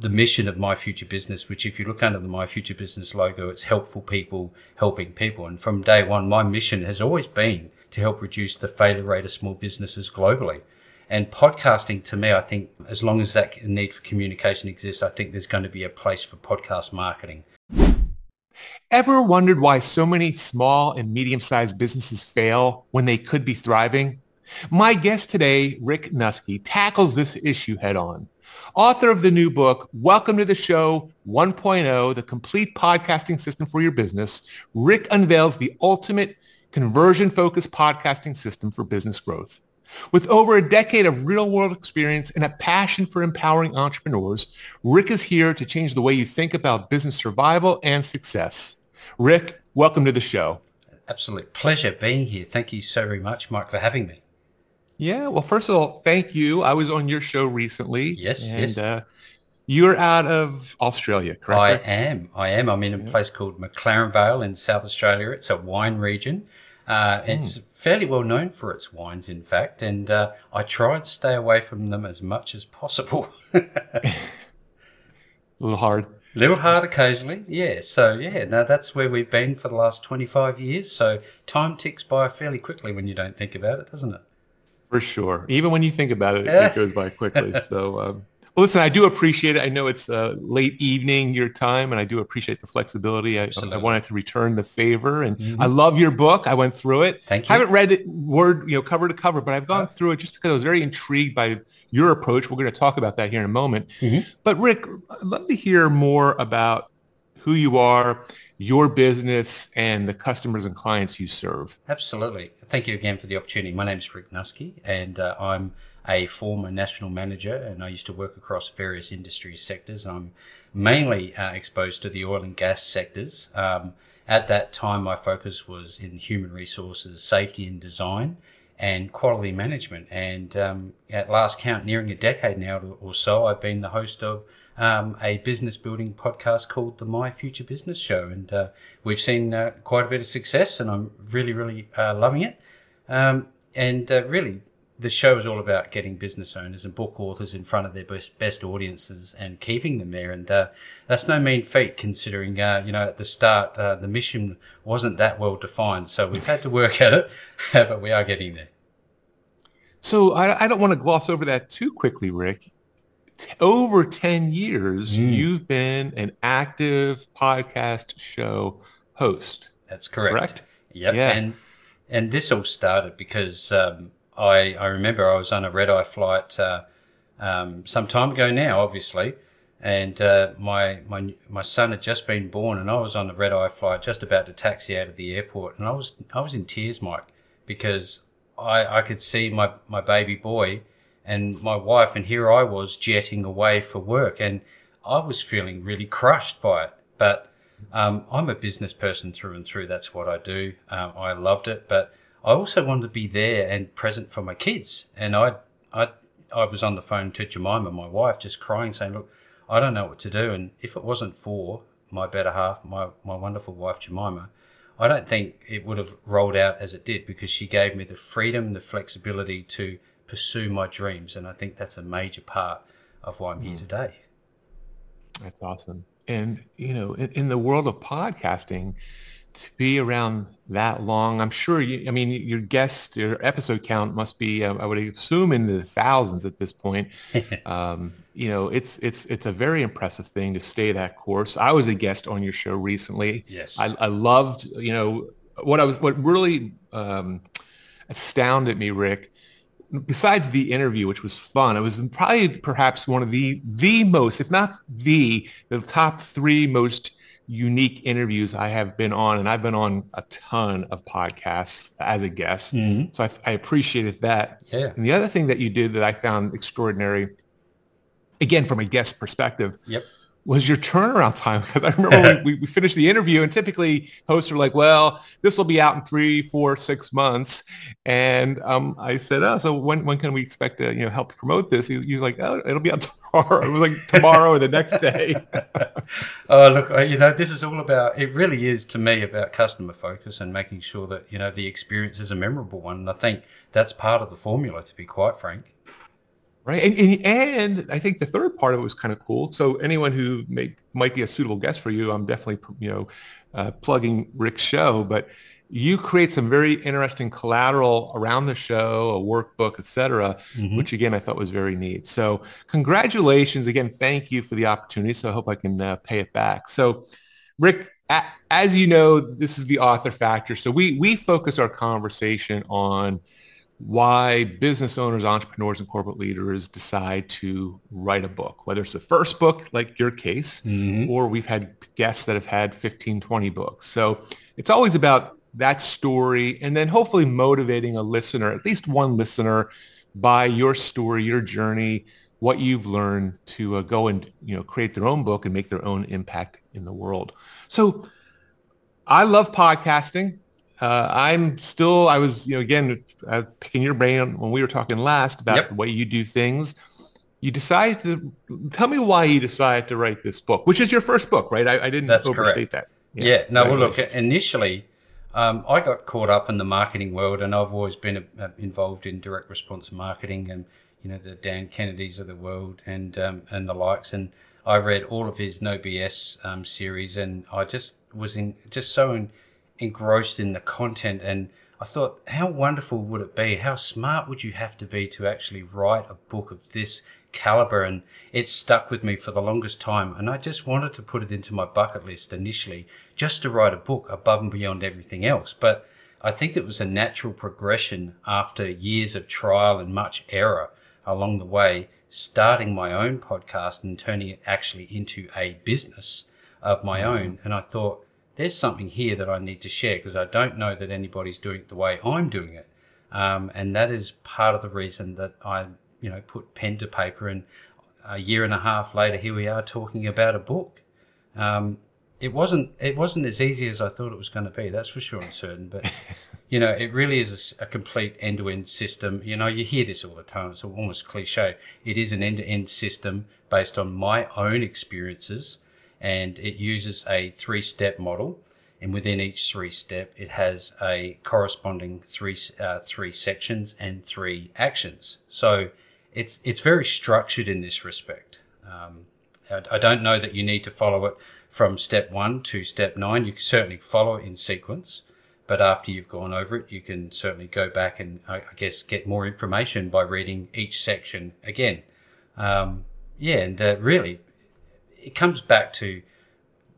the mission of my future business, which if you look under the my future business logo, it's helpful people helping people. And from day one, my mission has always been to help reduce the failure rate of small businesses globally. And podcasting to me, I think as long as that need for communication exists, I think there's going to be a place for podcast marketing. Ever wondered why so many small and medium-sized businesses fail when they could be thriving? My guest today, Rick Nuske, tackles this issue head on. Author of the new book, Welcome to the Show 1.0, the complete podcasting system for your business, Rick unveils the ultimate conversion-focused podcasting system for business growth. With over a decade of real-world experience and a passion for empowering entrepreneurs, Rick is here to change the way you think about business survival and success. Rick, welcome to the show. Absolute pleasure being here. Thank you so very much, Mike, for having me. Yeah, well, first of all, thank you. I was on your show recently. Yes, and, yes. Uh, you're out of Australia, correct? I am. I am. I'm in a yeah. place called McLaren Vale in South Australia. It's a wine region. Uh, it's mm. fairly well known for its wines, in fact, and uh, I try and stay away from them as much as possible. a little hard. A little hard occasionally, yeah. So yeah, now that's where we've been for the last twenty-five years. So time ticks by fairly quickly when you don't think about it, doesn't it? For sure. Even when you think about it, it goes by quickly. So, um, well, listen, I do appreciate it. I know it's uh, late evening your time, and I do appreciate the flexibility. I, I wanted to return the favor, and mm-hmm. I love your book. I went through it. Thank you. I haven't read it word, you know, cover to cover, but I've gone oh. through it just because I was very intrigued by your approach. We're going to talk about that here in a moment. Mm-hmm. But Rick, I'd love to hear more about who you are your business and the customers and clients you serve. Absolutely. Thank you again for the opportunity. My name is Rick Nuske, and uh, I'm a former national manager, and I used to work across various industry sectors. I'm mainly uh, exposed to the oil and gas sectors. Um, at that time, my focus was in human resources, safety and design, and quality management. And um, at last count, nearing a decade now or so, I've been the host of um, a business building podcast called the My Future Business Show, and uh, we've seen uh, quite a bit of success, and I'm really, really uh, loving it. Um, and uh, really, the show is all about getting business owners and book authors in front of their best, best audiences and keeping them there. And uh, that's no mean feat, considering uh, you know at the start the mission wasn't that well defined. So we've had to work at it, but we are getting there. So I, I, don't want to gloss over that too quickly, Rick t- over 10 years, mm. you've been an active podcast show host. That's correct. Correct? Yep. Yeah. And, and this all started because um, I, I remember I was on a red eye flight uh, um, some time ago now, obviously. And uh, my, my my son had just been born, and I was on the red eye flight, just about to taxi out of the airport, and I was I was in tears, Mike, because I, I could see my, my baby boy and my wife, and here I was jetting away for work, and I was feeling really crushed by it. But um, I'm a business person through and through. That's what I do. Um, I loved it, but I also wanted to be there and present for my kids. And I, I, I was on the phone to Jemima, my wife, just crying, saying, "Look, I don't know what to do." And if it wasn't for my better half, my my wonderful wife Jemima, I don't think it would have rolled out as it did because she gave me the freedom, the flexibility to pursue my dreams. And I think that's a major part of why I'm here mm. today. That's awesome. And, you know, in, in, the world of podcasting, to be around that long, I'm sure, you, I mean, your guest, your episode count must be, uh, I would assume, in the thousands at this point. um, you know, it's it's it's a very impressive thing to stay that course. I was a guest on your show recently. Yes, I, I loved, you know, what I was, what really um, astounded me, Rick, besides the interview, which was fun, it was probably perhaps one of the the most, if not the, the top three most unique interviews I have been on, and I've been on a ton of podcasts as a guest, mm-hmm. so I, I, appreciated that. Yeah. And the other thing that you did that I found extraordinary, again from a guest perspective, yep was your turnaround time? Because I remember we, we, finished the interview and typically hosts are like, well, this will be out in three, four, six months. And um, I said, oh, so when, when can we expect to, you know, help promote this? He, he was like, oh, it'll be out tomorrow. It was like tomorrow or the next day. oh, look, you know, this is all about, it really is to me about customer focus and making sure that, you know, the experience is a memorable one. And I think that's part of the formula, to be quite frank. Right. And, and, and I think the third part of it was kind of cool. So anyone who may, might be a suitable guest for you, I'm definitely, you know, uh, plugging Rick's show, but you create some very interesting collateral around the show, a workbook, et cetera, mm-hmm. which again, I thought was very neat. So congratulations again. Thank you for the opportunity. So I hope I can uh, pay it back. So Rick, a- as you know, this is the author factor. So we, we focus our conversation on why business owners, entrepreneurs, and corporate leaders decide to write a book, whether it's the first book, like your case, mm-hmm. or we've had guests that have had 15, 20 books. So it's always about that story and then hopefully motivating a listener, at least one listener, by your story, your journey, what you've learned to uh, go and you know create their own book and make their own impact in the world. So I love podcasting. Uh, I'm still, I was, you know, again, uh, picking your brain when we were talking last about yep. the way you do things. You decided to tell me why you decided to write this book, which is your first book, right? I, I didn't That's overstate correct. that. Yeah. yeah. No, well, look, initially, um, I got caught up in the marketing world, and I've always been uh, involved in direct response marketing, and you know the Dan Kennedys of the world, and um, and the likes. And I read all of his No BS um, series, and I just was in just so in, engrossed in the content and I thought, how wonderful would it be? How smart would you have to be to actually write a book of this caliber? And it stuck with me for the longest time. And I just wanted to put it into my bucket list initially, just to write a book above and beyond everything else. But I think it was a natural progression after years of trial and much error along the way, starting my own podcast and turning it actually into a business of my mm. own. And I thought, there's something here that I need to share because I don't know that anybody's doing it the way I'm doing it. Um, and that is part of the reason that I, you know, put pen to paper. And a year and a half later, here we are talking about a book. Um, it wasn't it wasn't as easy as I thought it was going to be. That's for sure and certain. But you know, it really is a, a complete end to end system. You know, you hear this all the time. It's almost cliche. It is an end to end system based on my own experiences and it uses a three step model. And within each three step, it has a corresponding three uh, three sections and three actions. So it's it's very structured in this respect. Um, I, I don't know that you need to follow it from step one to step nine. You can certainly follow it in sequence, but after you've gone over it, you can certainly go back and I guess get more information by reading each section again. Um, yeah, and uh, really, it comes back to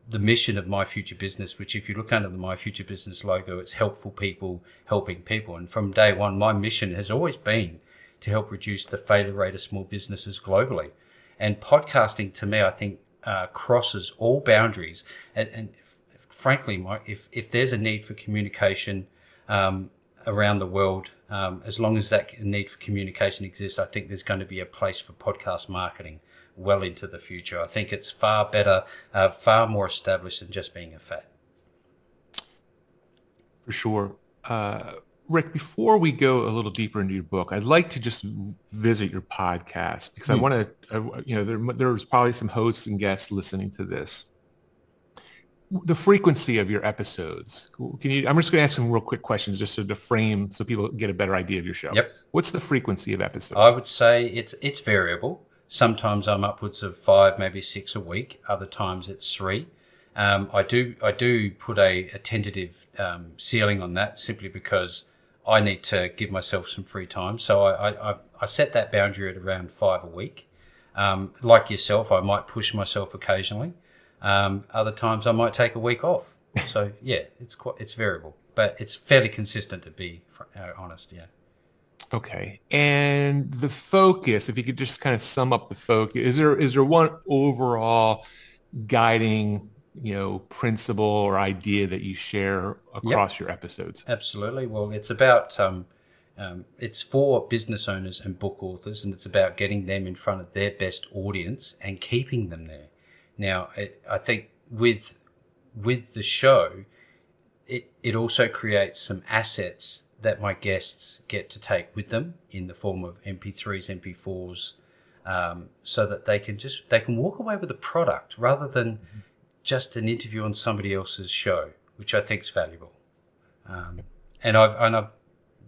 the mission of my future business which if you look under the my future business logo it's helpful people helping people. And from day one my mission has always been to help reduce the failure rate of small businesses globally. And podcasting to me i think uh, crosses all boundaries. And, and if, frankly Mike, if, if there's a need for communication um, around the world um, as long as that need for communication exists i think there's going to be a place for podcast marketing well into the future. I think it's far better, uh, far more established than just being a fad. For sure. Uh, Rick, before we go a little deeper into your book, I'd like to just visit your podcast because mm. I hmm. want to, you know, there, there's probably some hosts and guests listening to this. The frequency of your episodes. Can you? I'm just going to ask some real quick questions just to frame so people get a better idea of your show. Yep. What's the frequency of episodes? I would say it's it's variable. Sometimes I'm upwards of five, maybe six a week. Other times it's three. Um, I do I do put a, a tentative um, ceiling on that simply because I need to give myself some free time. So I, I, I set that boundary at around five a week. Um, like yourself, I might push myself occasionally. Um, other times I might take a week off. So yeah, it's quite it's variable, but it's fairly consistent to be uh, honest. Yeah. Okay. And the focus, if you could just kind of sum up the focus, is there is there one overall guiding, you know, principle or idea that you share across yep. your episodes? Absolutely. Well, it's about um, um, it's for business owners and book authors, and it's about getting them in front of their best audience and keeping them there. Now, it, I think with with the show, it it also creates some assets that my guests get to take with them in the form of MP3s, MP4s, um, so that they can just they can walk away with a product rather than mm-hmm. just an interview on somebody else's show, which I think is valuable. Um, and I've and I've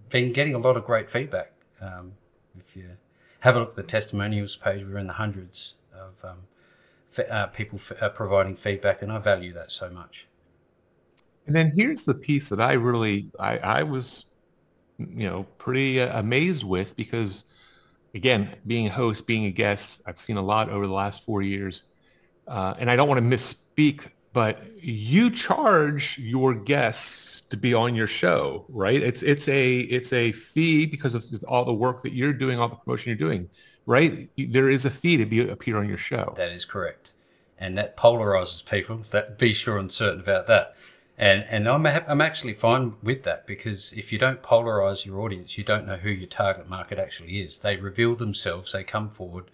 been getting a lot of great feedback. Um, if you have a look at the testimonials page. We're in the hundreds of um, f- uh, people f- uh, providing feedback, and I value that so much. And then here's the piece that I really I, I was, you know, pretty uh, amazed with because, again, being a host, being a guest, I've seen a lot over the last four years, uh, and I don't want to misspeak, but you charge your guests to be on your show, right? It's it's a it's a fee because of all the work that you're doing, all the promotion you're doing, right? There is a fee to be appear on your show. That is correct, and that polarizes people. That be sure and certain about that. And and I'm I'm actually fine with that because if you don't polarize your audience, you don't know who your target market actually is. They reveal themselves, they come forward,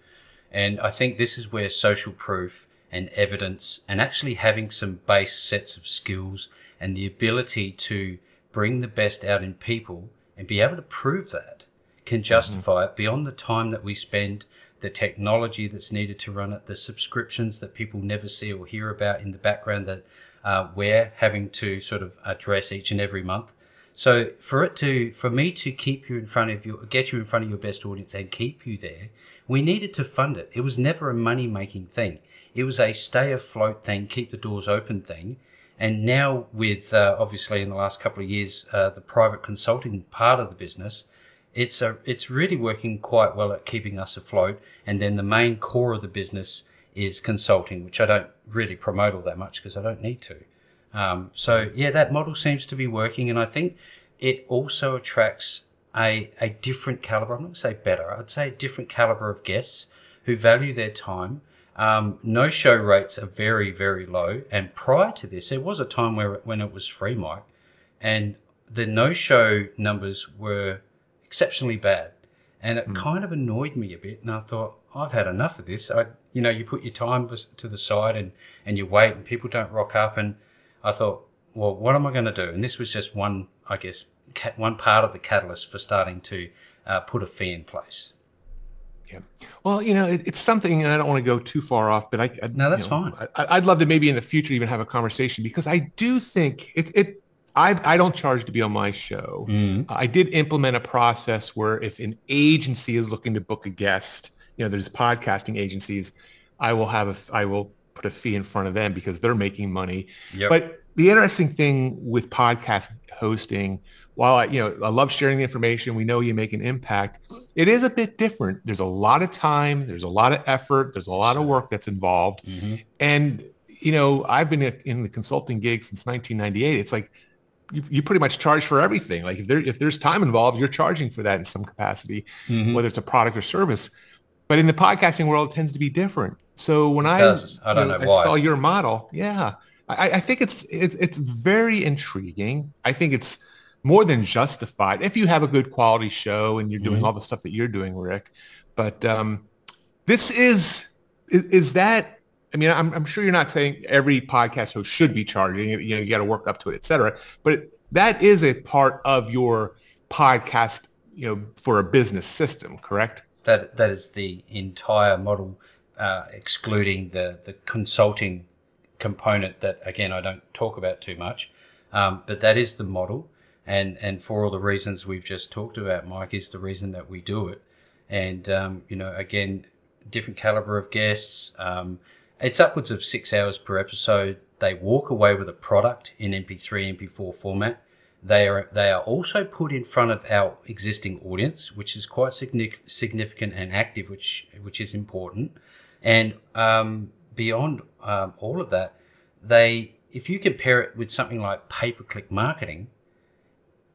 and I think this is where social proof and evidence and actually having some base sets of skills and the ability to bring the best out in people and be able to prove that can mm-hmm. justify mm-hmm. it beyond the time that we spend, the technology that's needed to run it, the subscriptions that people never see or hear about in the background that uh, we're having to sort of address each and every month. So for it to, for me to keep you in front of your, get you in front of your best audience and keep you there, we needed to fund it. It was never a money making thing. It was a stay afloat thing, keep the doors open thing. And now, with uh, obviously in the last couple of years, uh, the private consulting part of the business, it's a, it's really working quite well at keeping us afloat. And then the main core of the business is consulting, which I don't really promote all that much because I don't need to. Um, so yeah, that model seems to be working, and I think it also attracts a a different caliber. I'm not say better. I'd say a different caliber of guests who value their time um, no show rates are very, very low. And prior to this, there was a time where when it was free Mike, and the no show numbers were exceptionally bad. And it mm. kind of annoyed me a bit. And I thought, I've had enough of this. I, you know, you put your time to the side and, and you wait and people don't rock up. And I thought, well, what am I going to do? And this was just one, I guess, one part of the catalyst for starting to uh, put a fee in place. Yeah. Well, you know, it, it's something, and I don't want to go too far off, but I, I no, that's you know, fine. I, would love to maybe in the future even have a conversation because I do think it. it I, I don't charge to be on my show. Mm. I did implement a process where if an agency is looking to book a guest, you know, there's podcasting agencies, I will have a, I will put a fee in front of them because they're making money. Yep. But the interesting thing with podcast hosting while I, you know, I love sharing the information, we know you make an impact. It is a bit different. There's a lot of time, there's a lot of effort, there's a lot of work that's involved. Mm-hmm. And, you know, I've been in the consulting gig since 1998. It's like you, you pretty much charge for everything. Like if there if there's time involved, you're charging for that in some capacity, mm-hmm. whether it's a product or service. But in the podcasting world, it tends to be different. So when I, I, don't know, know I saw your model, yeah, I, I think it's, it's it's very intriguing. I think it's more than justified if you have a good quality show and you're doing mm-hmm. all the stuff that you're doing, Rick. But um, this is, is, is that I mean, I'm, I'm, sure you're not saying every podcast host should be charging. You know, you got to work up to it, et cetera. But that is a part of your podcast, you know, for a business system, correct? That that is the entire model, uh, excluding the the consulting component that again I don't talk about too much. Um, but that is the model and and for all the reasons we've just talked about, Mike, is the reason that we do it. And um, you know, again, different caliber of guests. Um, it's upwards of six hours per episode. They walk away with a product in MP3, MP4 format. They are they are also put in front of our existing audience, which is quite significant and active, which which is important. And um, beyond um, all of that, they if you compare it with something like pay per click marketing,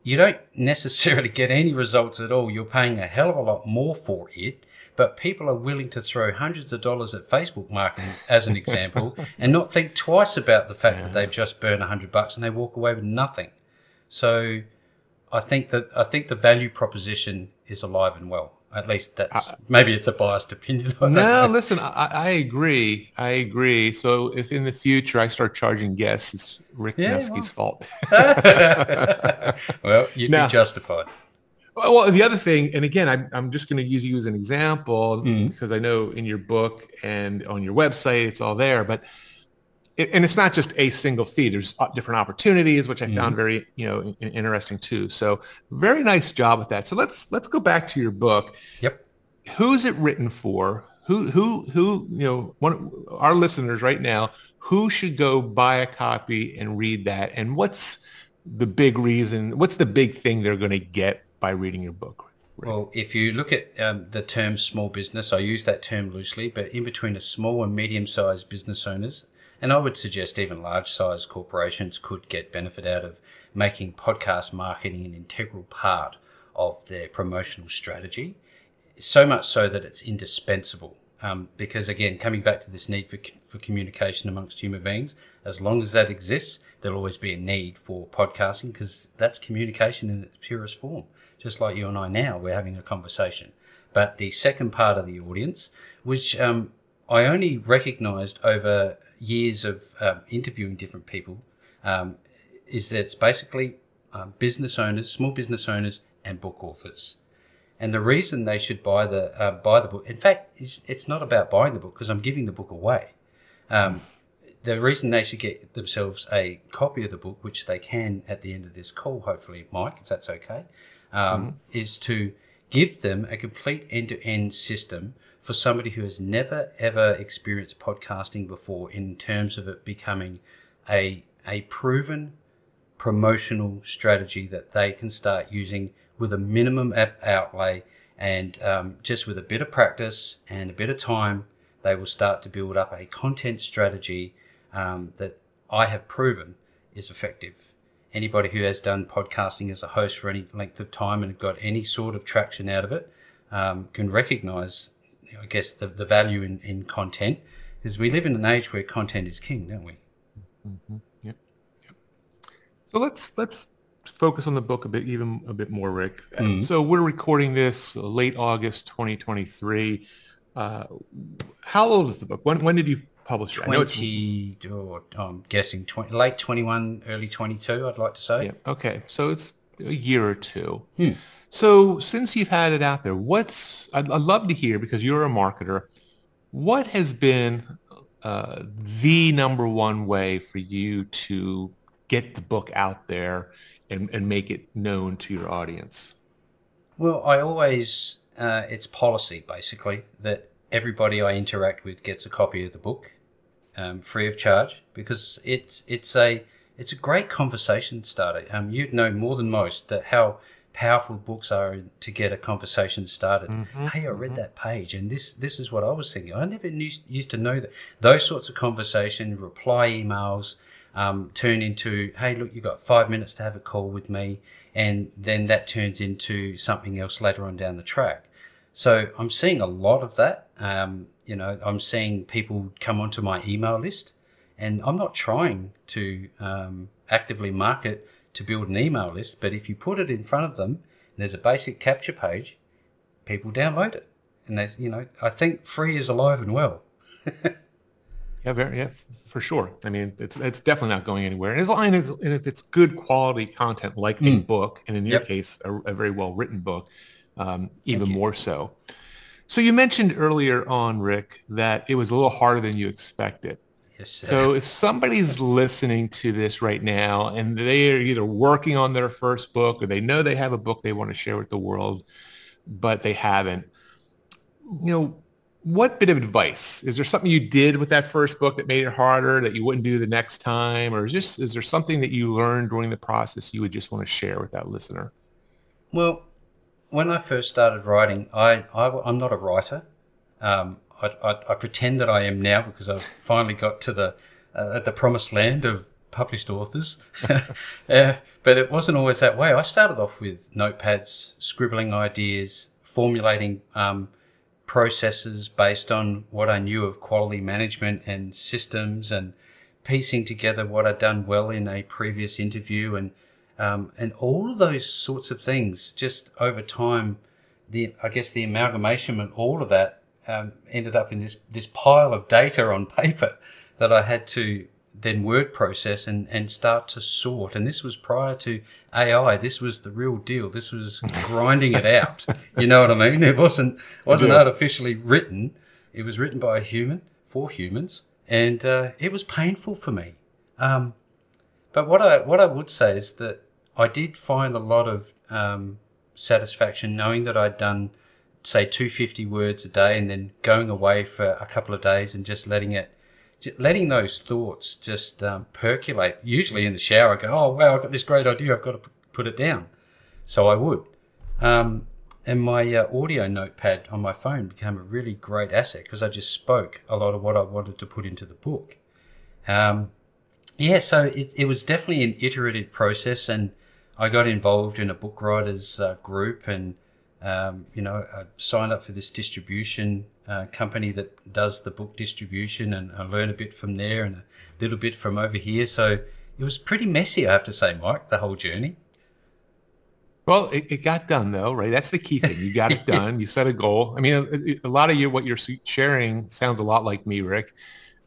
you don't necessarily get any results at all. You're paying a hell of a lot more for it, but people are willing to throw hundreds of dollars at Facebook marketing, as an example, and not think twice about the fact yeah. that they've just burned a hundred bucks and they walk away with nothing. So, I think that I think the value proposition is alive and well. At least that's maybe it's a biased opinion. no, listen, I, I, agree. I agree. So if in the future I start charging guests, it's Rick yeah, well. fault. well, you'd now, be justified. Well, the other thing, and again, I'm, I'm just going to use you as an example mm. because I know in your book and on your website, it's all there, but and it's not just a single fee. There's different opportunities, which I found mm-hmm. very, you know, interesting too. So very nice job with that. So let's let's go back to your book. Yep. who's it written for? Who who who you know one our listeners right now who should go buy a copy and read that and what's the big reason what's the big thing they're going to get by reading your book well, if you look at um, the term small business, I use that term loosely, but in between a small and medium sized business owners, and I would suggest even large sized corporations could get benefit out of making podcast marketing an integral part of their promotional strategy, so much so that it's indispensable. Um, because again, coming back to this need for, for communication amongst human beings, as long as that exists, there'll always be a need for podcasting because that's communication in its purest form just like you and I now, we're having a conversation. But the second part of the audience, which um, I only recognized over years of um, interviewing different people, um, is that it's basically um, business owners, small business owners, and book authors. And the reason they should buy the uh, buy the book, in fact, it's, it's not about buying the book because I'm giving the book away. Um, the reason they should get themselves a copy of the book, which they can at the end of this call, hopefully, Mike, if that's okay, um, mm-hmm. is to give them a complete end to end system for somebody who has never ever experienced podcasting before in terms of it becoming a, a proven promotional strategy that they can start using with a minimum outlay and um, just with a bit of practice and a bit of time they will start to build up a content strategy um, that i have proven is effective. Anybody who has done podcasting as a host for any length of time and got any sort of traction out of it um, can recognize, I guess, the, the value in, in content is we live in an age where content is king, don't we? Mm-hmm. Yep. yep. So let's let's focus on the book a bit, even a bit more, Rick. Mm-hmm. So we're recording this late August, 2023. Uh, how old is the book? When when did you publisher? 20, or I'm guessing 20, late 21, early 22, I'd like to say. Yeah. Okay. So it's a year or two. Hmm. So since you've had it out there, what's, I'd, I'd, love to hear, because you're a marketer, what has been uh, the number one way for you to get the book out there and, and make it known to your audience? Well, I always, uh, it's policy basically that everybody I interact with gets a copy of the book um, free of charge because it's it's a it's a great conversation starter. Um, you'd know more than most that how powerful books are to get a conversation started. Mm-hmm, hey, I read mm-hmm. that page, and this this is what I was thinking. I never used, used to know that those sorts of conversation, reply emails, um, turn into, hey, look, you've got five minutes to have a call with me, and then that turns into something else later on down the track. So I'm seeing a lot of that. Um, you know, I'm seeing people come onto my email list, and I'm not trying to um, actively market to build an email list, but if you put it in front of them, there's a basic capture page, people download it, and there's you know, I think free is alive and well. yeah, very, yeah, for sure. I mean, it's it's definitely not going anywhere. And as long as and if it's good quality content, like mm. a book, and in your yep. case, a, a, very well written book, um, even more so. So you mentioned earlier on, Rick, that it was a little harder than you expected. Yes. Sir. So if somebody's listening to this right now and they are either working on their first book or they know they have a book they want to share with the world, but they haven't, you know, what bit of advice is there something you did with that first book that made it harder that you wouldn't do the next time or just is there something that you learned during the process you would just want to share with that listener well when I first started writing, I, I am not a writer. Um, I, I, I, pretend that I am now because I've finally got to the uh, the promised land of published authors. uh, but it wasn't always that way. I started off with notepads, scribbling ideas, formulating um, processes based on what I knew of quality management and systems, and piecing together what I'd done well in a previous interview and um, and all of those sorts of things, just over time, the I guess the amalgamation and all of that um, ended up in this this pile of data on paper that I had to then word process and, and start to sort. And this was prior to AI. This was the real deal. This was grinding it out. You know what I mean? It wasn't wasn't yeah. artificially written. It was written by a human for humans, and uh, it was painful for me. Um, but what I what I would say is that I did find a lot of um, satisfaction knowing that I'd done say 250 words a day and then going away for a couple of days and just letting it letting those thoughts just um, percolate. Usually in the shower I go oh wow i've got this great idea i've got to put it down. So i would. Um, and my uh, audio notepad on my phone became a really great asset because i just spoke a lot of what i wanted to put into the book. Um, yeah so it, it was definitely an iterative process and i got involved in a book writers uh, group and um, you know, I signed up for this distribution uh, company that does the book distribution, and I learned a bit from there and a little bit from over here. So it was pretty messy, I have to say, Mike, the whole journey. Well, it, it got done though, right? That's the key thing. You got it done. You set a goal. I mean, a, a, lot of you, what you're sharing sounds a lot like me, Rick.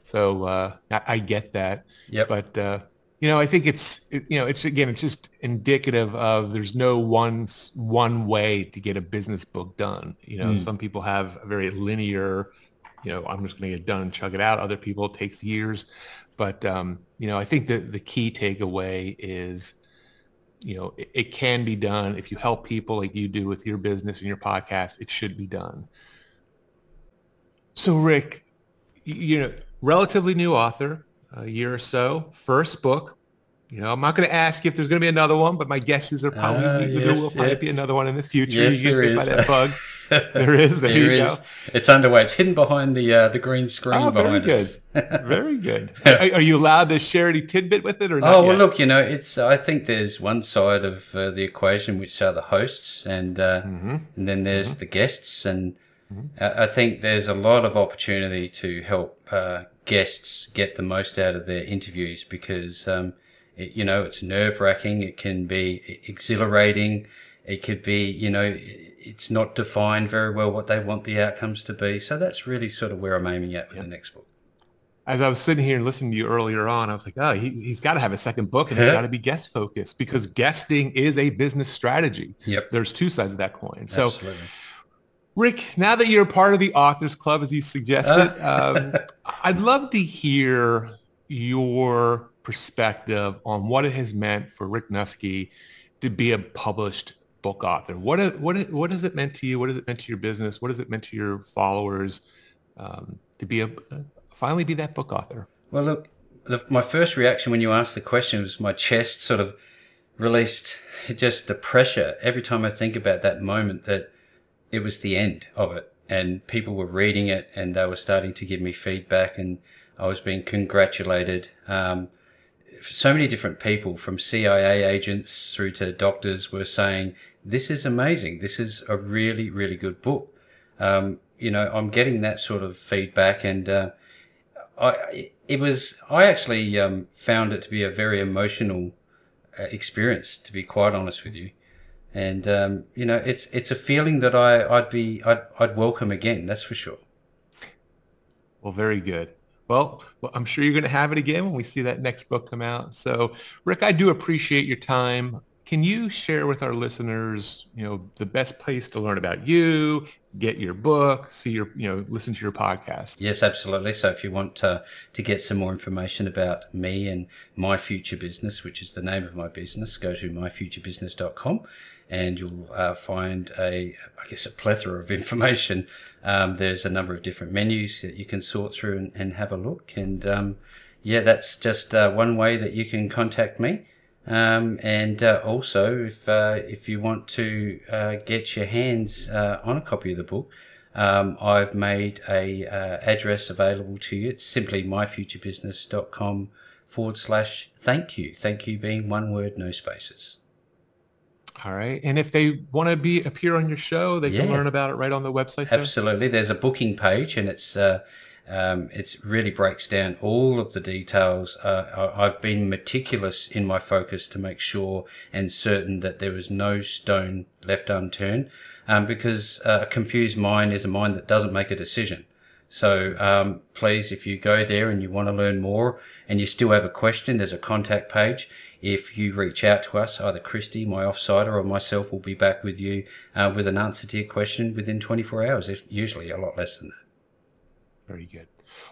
So uh, I, I, get that. Yep. But uh, you know, I think it's you know, it's again, it's just indicative of there's no one one way to get a business book done. You know, mm. some people have a very linear, you know, I'm just going to get done and chug it out. Other people it takes years, but um, you know, I think that the key takeaway is, you know, it, it can be done if you help people like you do with your business and your podcast. It should be done. So, Rick, you know, relatively new author a year or so. First book. You know, I'm not going to ask if there's going to be another one, but my guesses are probably uh, yes, there will probably yeah. be another one in the future. Yes, you get by that bug. there is. There, there you is. go. It's underway. It's hidden behind the uh, the green screen oh, behind very us. Good. very good. Are, are, you allowed to share any tidbit with it or not? Oh well, yet? look, you know, it's. I think there's one side of uh, the equation which are the hosts, and uh, mm-hmm. and then there's mm-hmm. the guests, and mm-hmm. I think there's a lot of opportunity to help uh, guests get the most out of their interviews because, um, it, you know, it's nerve wracking. It can be exhilarating. It could be, you know, it's not defined very well what they want the outcomes to be. So that's really sort of where I'm aiming at with yeah. the next book. As I was sitting here and listening to you earlier on, I was like, oh, he, has got to have a second book and it's got to be guest focused because guesting is a business strategy. Yep. There's two sides of that coin. So Absolutely. Rick, now that you're part of the Authors Club, as you suggested, um, I'd love to hear your perspective on what it has meant for Rick Nuske to be a published book author. What what what has it meant to you? What has it meant to your business? What has it meant to your followers um, to be a finally be that book author? Well, look, the, my first reaction when you asked the question was my chest sort of released just the pressure every time I think about that moment that it was the end of it. And people were reading it and they were starting to give me feedback and I was being congratulated. Um, so many different people from CIA agents through to doctors were saying, this is amazing. This is a really, really good book. Um, you know, I'm getting that sort of feedback and, uh, I, it was, I actually, um, found it to be a very emotional uh, experience, to be quite honest with you and um, you know it's it's a feeling that I I'd be I'd I'd welcome again. That's for sure. Well, very good. Well, well, I'm sure you're going to have it again when we see that next book come out. So, Rick, I do appreciate your time. Can you share with our listeners, you know, the best place to learn about you, get your book, see your, you know, listen to your podcast? Yes, absolutely. So if you want to, to get some more information about me and my future business, which is the name of my business, go to myfuturebusiness.com and you'll uh, find a, I guess, a plethora of information. Um, there's a number of different menus that you can sort through and, and have a look. And um, yeah, that's just uh, one way that you can contact me. Um, and uh, also, if uh, if you want to uh, get your hands uh, on a copy of the book, um, I've made a address available to you. It's simply myfuturebusiness.com forward slash thank you. Thank you being one word, no spaces. All right. And if they want to be appear on your show, they yeah. can learn about it right on the website. There? Absolutely. There's a booking page, and it's uh, um, it really breaks down all of the details. Uh, I've been meticulous in my focus to make sure and certain that there was no stone left unturned, um, because uh, a confused mind is a mind that doesn't make a decision. So um, please, if you go there and you want to learn more and you still have a question, there's a contact page. If you reach out to us, either Christy, my offsider, or myself will be back with you uh, with an answer to your question within 24 hours, if usually a lot less than that. Very good.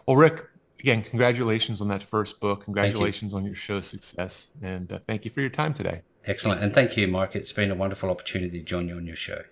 Well, Rick, again, congratulations on that first book. Congratulations on your show success. And uh, thank you for your time today. Excellent. And thank you, Mike. It's been a wonderful opportunity to join you on your show.